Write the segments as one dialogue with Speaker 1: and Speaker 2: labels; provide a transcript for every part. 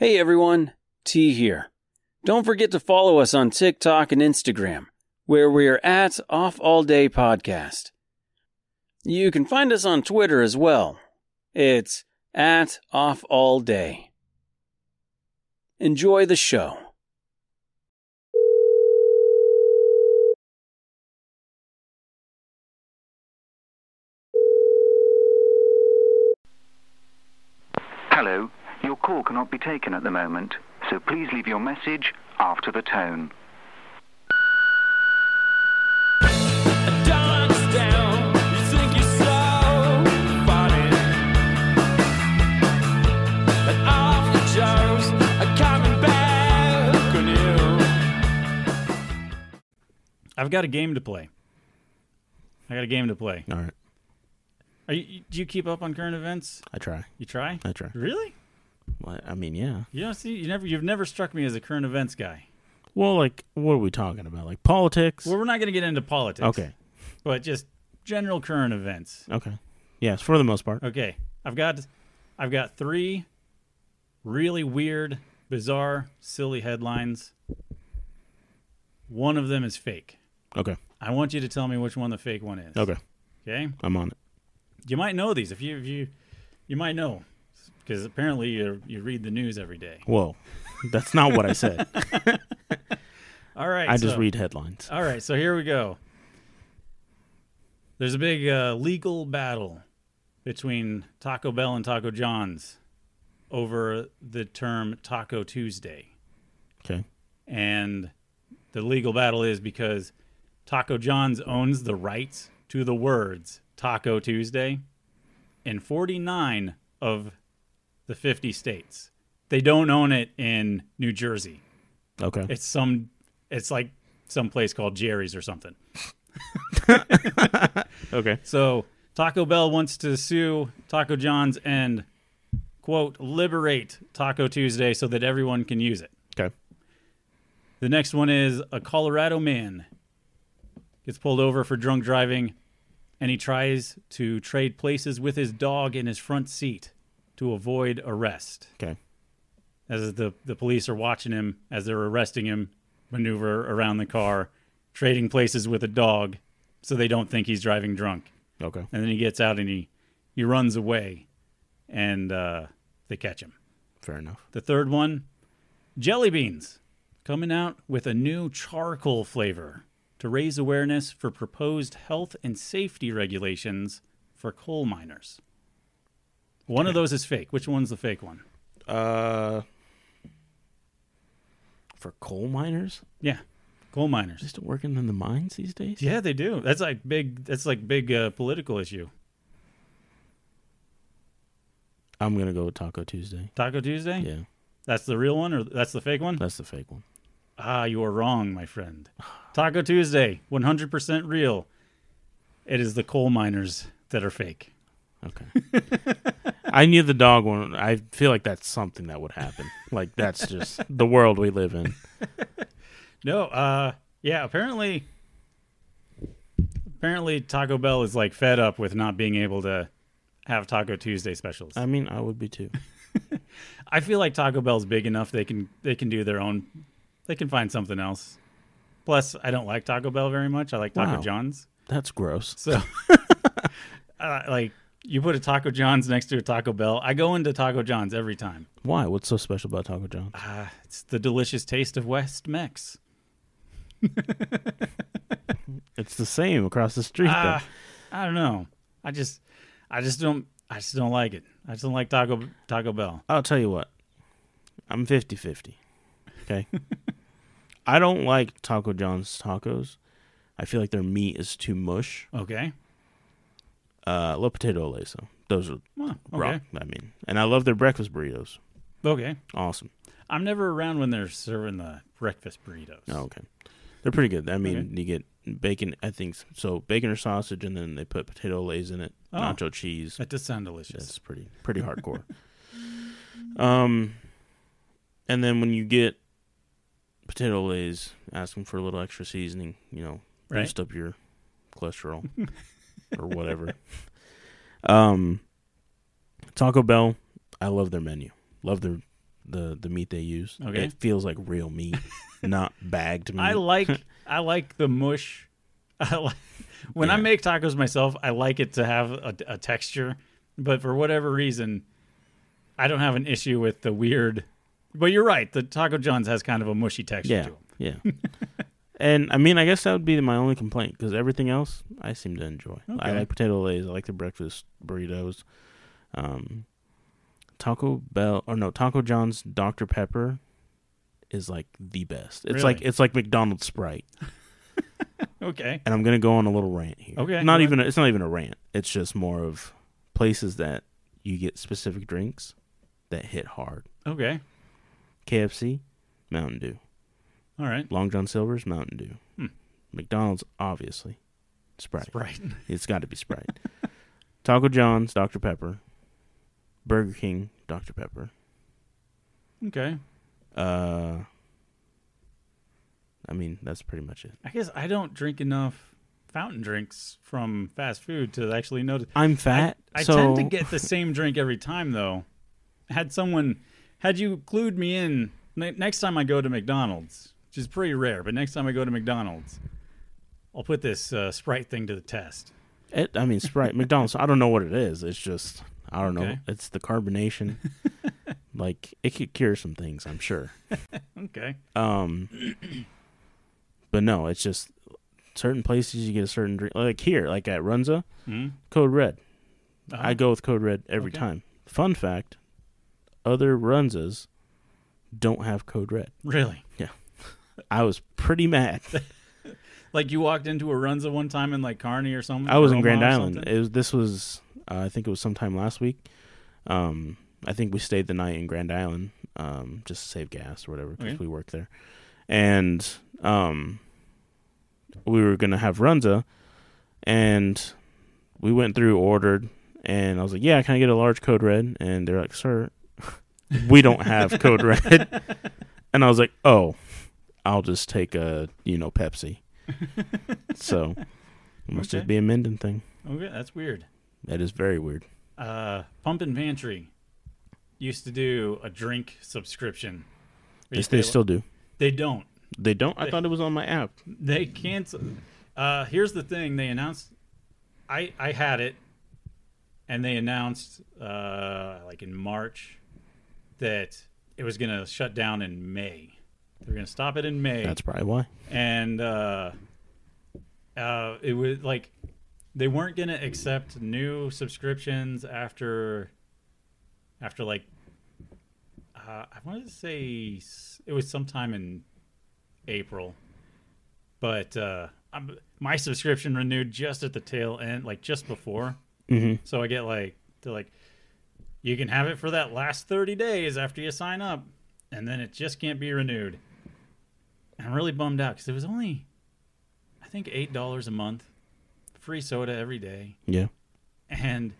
Speaker 1: Hey everyone, T here. Don't forget to follow us on TikTok and Instagram, where we're at Off All Day Podcast. You can find us on Twitter as well. It's at Off All Day. Enjoy the show.
Speaker 2: Hello, your call cannot be taken at the moment, so please leave your message after the tone.
Speaker 3: Dance down, you think you're so funny. And all the jokes are coming back on you.
Speaker 4: I've got a game to play. I got a game to play.
Speaker 5: All right.
Speaker 4: Are you, do you keep up on current events?
Speaker 5: I try.
Speaker 4: You try?
Speaker 5: I try.
Speaker 4: Really?
Speaker 5: Well, I mean, yeah.
Speaker 4: You don't see. You never. You've never struck me as a current events guy.
Speaker 5: Well, like, what are we talking about? Like politics?
Speaker 4: Well, we're not going to get into politics.
Speaker 5: okay.
Speaker 4: But just general current events.
Speaker 5: Okay. Yes, for the most part.
Speaker 4: Okay. I've got. I've got three really weird, bizarre, silly headlines. One of them is fake.
Speaker 5: Okay.
Speaker 4: I want you to tell me which one the fake one is.
Speaker 5: Okay.
Speaker 4: Okay.
Speaker 5: I'm on it.
Speaker 4: You might know these if you if you you might know because apparently you you read the news every day.
Speaker 5: Whoa. That's not what I said.
Speaker 4: All right,
Speaker 5: I just read headlines.
Speaker 4: All right, so here we go. There's a big uh, legal battle between Taco Bell and Taco John's over the term Taco Tuesday,
Speaker 5: Okay.
Speaker 4: and the legal battle is because Taco John's owns the rights to the words Taco Tuesday in 49 of the 50 states. They don't own it in New Jersey.
Speaker 5: Okay.
Speaker 4: It's some it's like some place called Jerry's or something.
Speaker 5: Okay.
Speaker 4: So Taco Bell wants to sue Taco John's and quote liberate Taco Tuesday so that everyone can use it.
Speaker 5: Okay.
Speaker 4: The next one is a Colorado man gets pulled over for drunk driving and he tries to trade places with his dog in his front seat to avoid arrest.
Speaker 5: Okay.
Speaker 4: As the, the police are watching him as they're arresting him, maneuver around the car, trading places with a dog so they don't think he's driving drunk.
Speaker 5: Okay.
Speaker 4: And then he gets out and he, he runs away and uh, they catch him.
Speaker 5: Fair enough.
Speaker 4: The third one, jelly beans, coming out with a new charcoal flavor to raise awareness for proposed health and safety regulations for coal miners. One of those is fake. Which one's the fake one?
Speaker 5: Uh, for coal miners,
Speaker 4: Yeah, coal
Speaker 5: they
Speaker 4: miners.
Speaker 5: still working in the mines these days?
Speaker 4: Yeah, they do. That's like big. That's like big uh, political issue.
Speaker 5: I'm gonna go with Taco Tuesday.
Speaker 4: Taco Tuesday.
Speaker 5: Yeah,
Speaker 4: That's the real one, or that's the fake one?
Speaker 5: that's the fake one.
Speaker 4: Ah, you are wrong, my friend. Taco Tuesday, 100% real. It is the coal miners that are fake.
Speaker 5: Okay. I knew the dog one. I feel like that's something that would happen. Like that's just the world we live in.
Speaker 4: No, uh, yeah, apparently, apparently Taco Bell is like fed up with not being able to have Taco Tuesday specials.
Speaker 5: I mean, I would be too.
Speaker 4: I feel like Taco Bell's big enough they can they can do their own. They can find something else. Plus, I don't like Taco Bell very much. I like Taco
Speaker 5: Wow.
Speaker 4: John's.
Speaker 5: That's gross.
Speaker 4: So, uh, like, you put a Taco John's next to a Taco Bell. I go into Taco John's every time.
Speaker 5: Why? What's so special about Taco John's?
Speaker 4: Uh, it's the delicious taste of West Mex.
Speaker 5: It's the same across the street. Though.
Speaker 4: I don't know. I just, I just don't, I just don't like it. I just don't like Taco Taco Bell.
Speaker 5: I'll tell you what. I'm 50-50. Okay. I don't like Taco John's tacos. I feel like their meat is too mush.
Speaker 4: Okay.
Speaker 5: Uh, I love potato Olés though. Those are
Speaker 4: Well,
Speaker 5: rock. I mean, and I love their breakfast burritos.
Speaker 4: Okay.
Speaker 5: Awesome.
Speaker 4: I'm never around when they're serving the breakfast burritos.
Speaker 5: Oh, okay. They're pretty good. I mean,
Speaker 4: Okay.
Speaker 5: you get bacon. I think so. Bacon or sausage, and then they put potato Olés in it,
Speaker 4: Oh.
Speaker 5: nacho cheese.
Speaker 4: That does sound delicious.
Speaker 5: That's pretty pretty hardcore. um, and then when you get potato Olés, ask them for a little extra seasoning. You know,
Speaker 4: Right.
Speaker 5: boost up your cholesterol or whatever. Um, Taco Bell, I love their menu. Love their the the meat they use.
Speaker 4: Okay.
Speaker 5: It feels like real meat, not bagged meat.
Speaker 4: I like I like the mush. I like when I make tacos myself. I like it to have a, a texture, but for whatever reason, I don't have an issue with the weird. But you're right. The Taco John's has kind of a mushy texture
Speaker 5: yeah,
Speaker 4: to it.
Speaker 5: yeah. And I mean, I guess that would be my only complaint because everything else I seem to enjoy. I like potato Olés. I like the breakfast burritos. Um, Taco Bell or no Taco John's Dr Pepper is like the best. It's
Speaker 4: Really?
Speaker 5: like it's like McDonald's Sprite.
Speaker 4: Okay.
Speaker 5: and I'm gonna go on a little rant here.
Speaker 4: Okay,
Speaker 5: Not even. A, it's not even a rant. It's just more of places that you get specific drinks that hit hard.
Speaker 4: Okay.
Speaker 5: KFC, Mountain Dew.
Speaker 4: All right.
Speaker 5: Long John Silver's, Mountain Dew.
Speaker 4: Hmm.
Speaker 5: McDonald's, obviously, Sprite.
Speaker 4: Sprite.
Speaker 5: It's got to be Sprite. Taco John's, Dr Pepper. Burger King, Dr Pepper.
Speaker 4: Okay.
Speaker 5: Uh, I mean that's pretty much it.
Speaker 4: I guess I don't drink enough fountain drinks from fast food to actually notice.
Speaker 5: I'm fat,
Speaker 4: I
Speaker 5: so
Speaker 4: tend to get the same drink every time, though. Had someone, had you clued me in, ne- next time I go to McDonald's, which is pretty rare, but next time I go to McDonald's, I'll put this uh, Sprite thing to the test.
Speaker 5: It, I mean, Sprite, McDonald's. I don't know what it is. It's just I don't know. It's the carbonation. like it could cure some things, I'm sure.
Speaker 4: Okay.
Speaker 5: Um, but no, it's just certain places you get a certain drink. Like here, like at Runza,
Speaker 4: Hmm?
Speaker 5: Code Red.
Speaker 4: Uh-huh.
Speaker 5: I go with Code Red every
Speaker 4: Okay.
Speaker 5: time. Fun fact: other Runzas don't have Code Red.
Speaker 4: Really?
Speaker 5: I was pretty mad.
Speaker 4: Like you walked into a Runza one time in like Kearney or something?
Speaker 5: I was in Grand Island. It was this was uh, I think it was sometime last week. Um, I think we stayed the night in Grand Island, um, just to save gas or whatever because
Speaker 4: Okay.
Speaker 5: we work there, and um, we were gonna have Runza, and we went through ordered, and I was like, "Yeah, can I get a large Code Red?" And they're like, "Sir, we don't have Code Red," and I was like, "Oh, I'll just take a you know Pepsi." so it must
Speaker 4: Okay.
Speaker 5: just be a Minden thing.
Speaker 4: Okay, that's weird.
Speaker 5: That is very weird.
Speaker 4: Uh, Pump and Pantry used to do a drink subscription.
Speaker 5: Yes, they still do.
Speaker 4: They don't.
Speaker 5: They don't. I
Speaker 4: They-
Speaker 5: thought it was on my app.
Speaker 4: They cancel. Uh, here's the thing: they announced. I I had it, and they announced uh, like in March that it was gonna shut down in May. They're gonna stop it in May,
Speaker 5: That's probably why.
Speaker 4: and uh, uh, it was like they weren't gonna accept new subscriptions after after like uh, I wanted to say it was sometime in April, but uh, I'm, my subscription renewed just at the tail end, like just before.
Speaker 5: Mm-hmm.
Speaker 4: So I get like they're like, you can have it for that last thirty days after you sign up, and then it just can't be renewed. I'm really bummed out because it was only, I think eight dollars a month, free soda every day,
Speaker 5: Yeah.
Speaker 4: and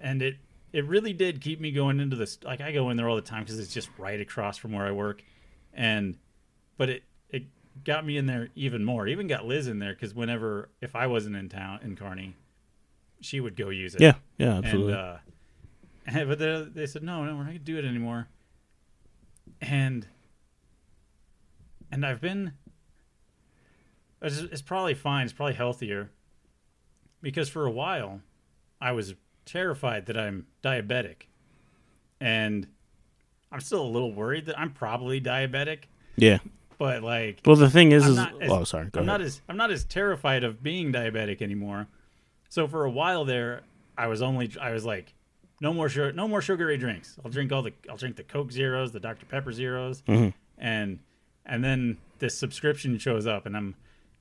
Speaker 4: and it it really did keep me going into this. Like I go in there all the time because it's just right across from where I work, and but it it got me in there even more. Even got Liz in there because whenever if I wasn't in town in Kearney, she would go use it.
Speaker 5: Yeah. Yeah. Absolutely.
Speaker 4: And, uh, and- but they, they said no, no, we're not gonna do it anymore. And and I've been. It's, it's probably fine. It's probably healthier. Because for a while, I was terrified that I'm diabetic, and I'm still a little worried that I'm probably diabetic.
Speaker 5: yeah.
Speaker 4: But like,
Speaker 5: Well, the thing is,
Speaker 4: I'm
Speaker 5: is
Speaker 4: as-
Speaker 5: oh, sorry. Go
Speaker 4: I'm
Speaker 5: ahead.
Speaker 4: not as I'm not as terrified of being diabetic anymore. So for a while there, I was only I was like, no more sugar, no more sugary drinks. I'll drink all the I'll drink the Coke Zeros, the Dr Pepper Zeros,
Speaker 5: Mhm.
Speaker 4: and and then this subscription shows up, and I'm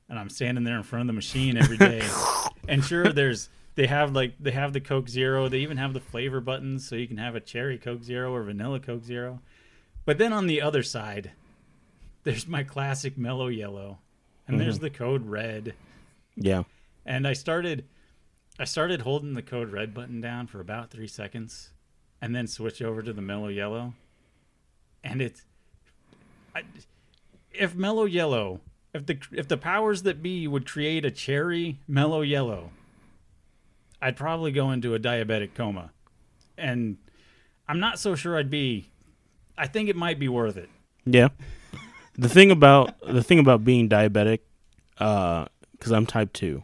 Speaker 4: and I'm standing there in front of the machine every day, and sure, there's they have like they have the Coke Zero, they even have the flavor buttons, so you can have a cherry Coke Zero or vanilla Coke Zero, but then on the other side, there's my classic mellow yellow, and there's mm-hmm. the code red,
Speaker 5: yeah.
Speaker 4: and I started I started holding the code red button down for about three seconds and then switch over to the mellow yellow. And it's I, if mellow yellow if the if the powers that be would create a cherry mellow yellow, I'd probably go into a diabetic coma. And I'm not so sure I'd be I think it might be worth it.
Speaker 5: Yeah. The thing about the thing about being diabetic, uh, because I'm type two,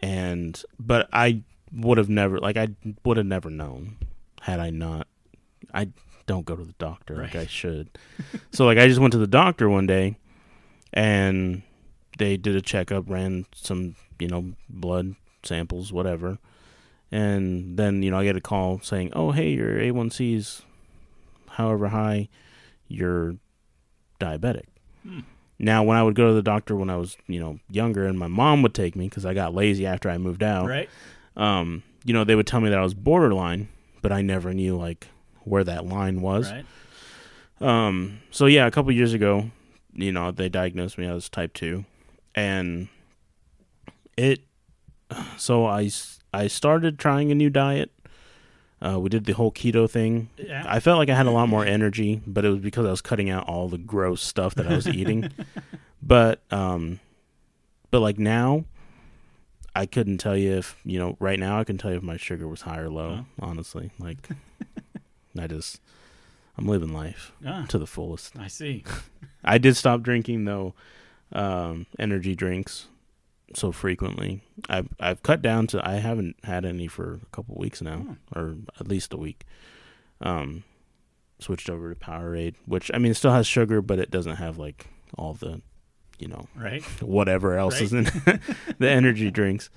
Speaker 5: and but I would have never like I would have never known had I not. I don't go to the doctor like I should. so like I just went to the doctor one day, and they did a checkup, ran some you know blood samples, whatever, and then you know I get a call saying, "Oh hey, your A1C's however high, you're diabetic."
Speaker 4: Hmm.
Speaker 5: Now, when I would go to the doctor when I was, you know, younger, and my mom would take me because I got lazy after I moved out,
Speaker 4: Right?
Speaker 5: um, you know, they would tell me that I was borderline, but I never knew like where that line was.
Speaker 4: Right.
Speaker 5: Um, so yeah, a couple years ago, you know, they diagnosed me as type two, and it. So I I started trying a new diet. Uh, we did the whole keto thing.
Speaker 4: Yeah.
Speaker 5: I felt like I had a lot more energy, but it was because I was cutting out all the gross stuff that I was eating. But um, but like now, I couldn't tell you if you know. Right now, I can tell you if my sugar was high or low.
Speaker 4: Huh?
Speaker 5: Honestly, like I just I'm living life
Speaker 4: Ah,
Speaker 5: to the fullest.
Speaker 4: I see.
Speaker 5: I did stop drinking though um, energy drinks so frequently. I've I've cut down to I haven't had any for a couple weeks now, or at least a week. Um, switched over to Powerade, which I mean it still has sugar, but it doesn't have like all the, you know,
Speaker 4: Right.
Speaker 5: whatever else
Speaker 4: Right.
Speaker 5: is in the energy drinks.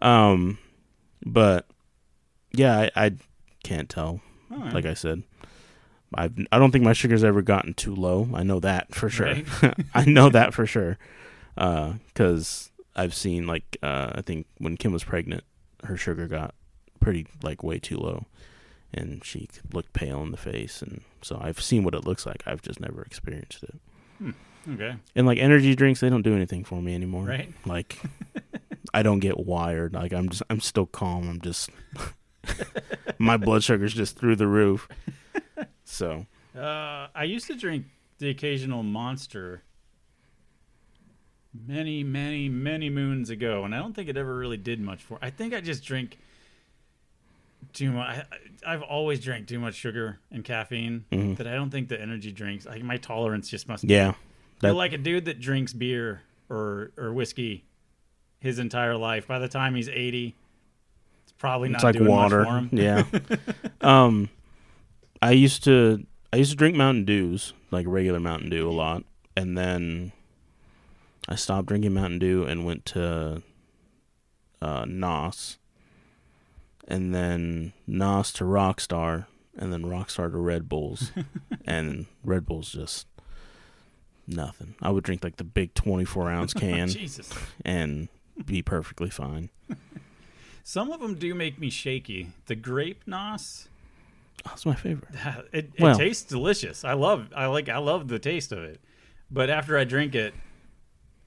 Speaker 5: Um, but yeah, I, I can't tell.
Speaker 4: Right.
Speaker 5: Like I said, I I don't think my sugar's ever gotten too low. I know that for sure.
Speaker 4: Right.
Speaker 5: I know that for sure. Because I've seen like uh, I think when Kim was pregnant, her sugar got pretty like way too low, and she looked pale in the face, and so I've seen what it looks like. I've just never experienced it.
Speaker 4: okay.
Speaker 5: And like energy drinks, they don't do anything for me anymore.
Speaker 4: Right.
Speaker 5: Like I don't get wired. Like I'm just I'm still calm. I'm just my blood sugar's just through the roof. So
Speaker 4: Uh, I used to drink the occasional monster many, many, many moons ago, and I don't think it ever really did much for. I think I just drink too much. I, I've always drank too much sugar and caffeine
Speaker 5: Mhm.
Speaker 4: that I don't think the energy drinks. Like my tolerance just must. Be.
Speaker 5: Yeah,
Speaker 4: You're
Speaker 5: that-
Speaker 4: like a dude that drinks beer or or whiskey his entire life. By the time he's eighty, probably not
Speaker 5: it's like
Speaker 4: doing
Speaker 5: water.
Speaker 4: much for him.
Speaker 5: Yeah. um, I used to I used to drink Mountain Dews like regular Mountain Dew a lot, and then I stopped drinking Mountain Dew and went to uh, Nos, and then Nos to Rockstar, and then Rockstar to Red Bulls, and Red Bulls just nothing. I would drink like the big twenty four ounce can and be perfectly fine.
Speaker 4: Some of them do make me shaky. The grape nos,
Speaker 5: That's oh, my favorite.
Speaker 4: it, it
Speaker 5: Well-
Speaker 4: tastes delicious. I love, I like, I love the taste of it. But after I drink it,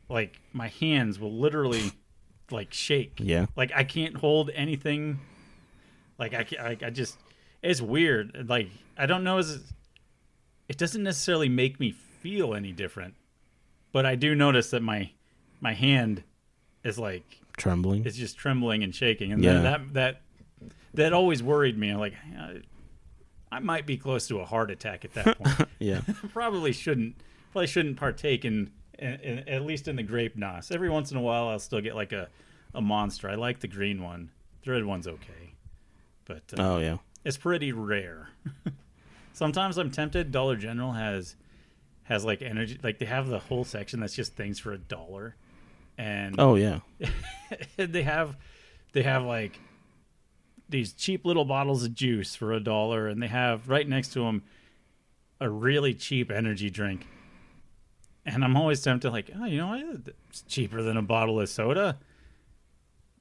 Speaker 4: like my hands will literally like shake.
Speaker 5: Yeah.
Speaker 4: Like I can't hold anything. Like I, ca- I, I just, it's weird. Like I don't know. Is it doesn't necessarily make me feel any different, but I do notice that my my hand is like
Speaker 5: Trembling.
Speaker 4: it's just trembling and shaking, and
Speaker 5: Yeah.
Speaker 4: that that that always worried me. I'm like, I, I might be close to a heart attack at that point.
Speaker 5: Yeah.
Speaker 4: probably shouldn't probably shouldn't partake in, in, in at least in the grape nos. Every once in a while, I'll still get like a a monster. I like the green one. The red one's okay, but uh,
Speaker 5: Oh yeah.
Speaker 4: it's pretty rare. Sometimes I'm tempted. Dollar General has has like energy, like they have the whole section that's just things for a dollar, and
Speaker 5: Oh yeah.
Speaker 4: they have they have like these cheap little bottles of juice for a dollar and they have right next to them a really cheap energy drink and i'm always tempted like oh you know it's cheaper than a bottle of soda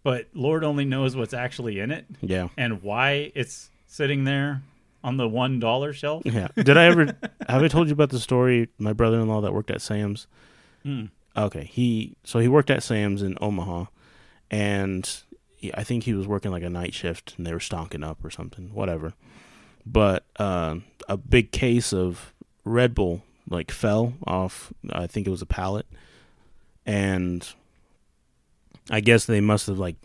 Speaker 4: but lord only knows what's actually in it
Speaker 5: Yeah.
Speaker 4: and why it's sitting there on the one dollar shelf
Speaker 5: Yeah. Did I ever have I told you about the story? My brother-in-law that worked at Sam's.
Speaker 4: Hmm.
Speaker 5: Okay. He so he worked at Sam's in Omaha, and he, I think he was working like a night shift, and they were stocking up or something, whatever. But uh, a big case of Red Bull like fell off. I think it was a pallet, and I guess they must have like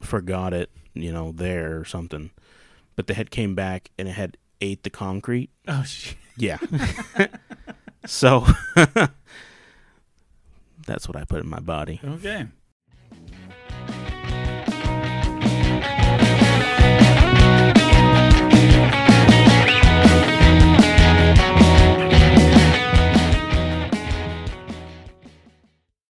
Speaker 5: forgot it, you know, there or something. But the head came back and it had ate the concrete.
Speaker 4: Oh, shit.
Speaker 5: Yeah. so that's what I put in my body.
Speaker 4: Okay.